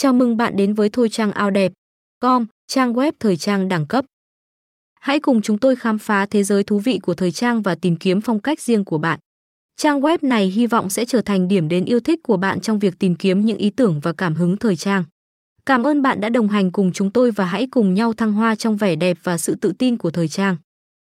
Chào mừng bạn đến với Thôi Trang Ao Đẹp. Com, trang web thời trang đẳng cấp. Hãy cùng chúng tôi khám phá thế giới thú vị của thời trang và tìm kiếm phong cách riêng của bạn. Trang web này hy vọng sẽ trở thành điểm đến yêu thích của bạn trong việc tìm kiếm những ý tưởng và cảm hứng thời trang. Cảm ơn bạn đã đồng hành cùng chúng tôi và hãy cùng nhau thăng hoa trong vẻ đẹp và sự tự tin của thời trang.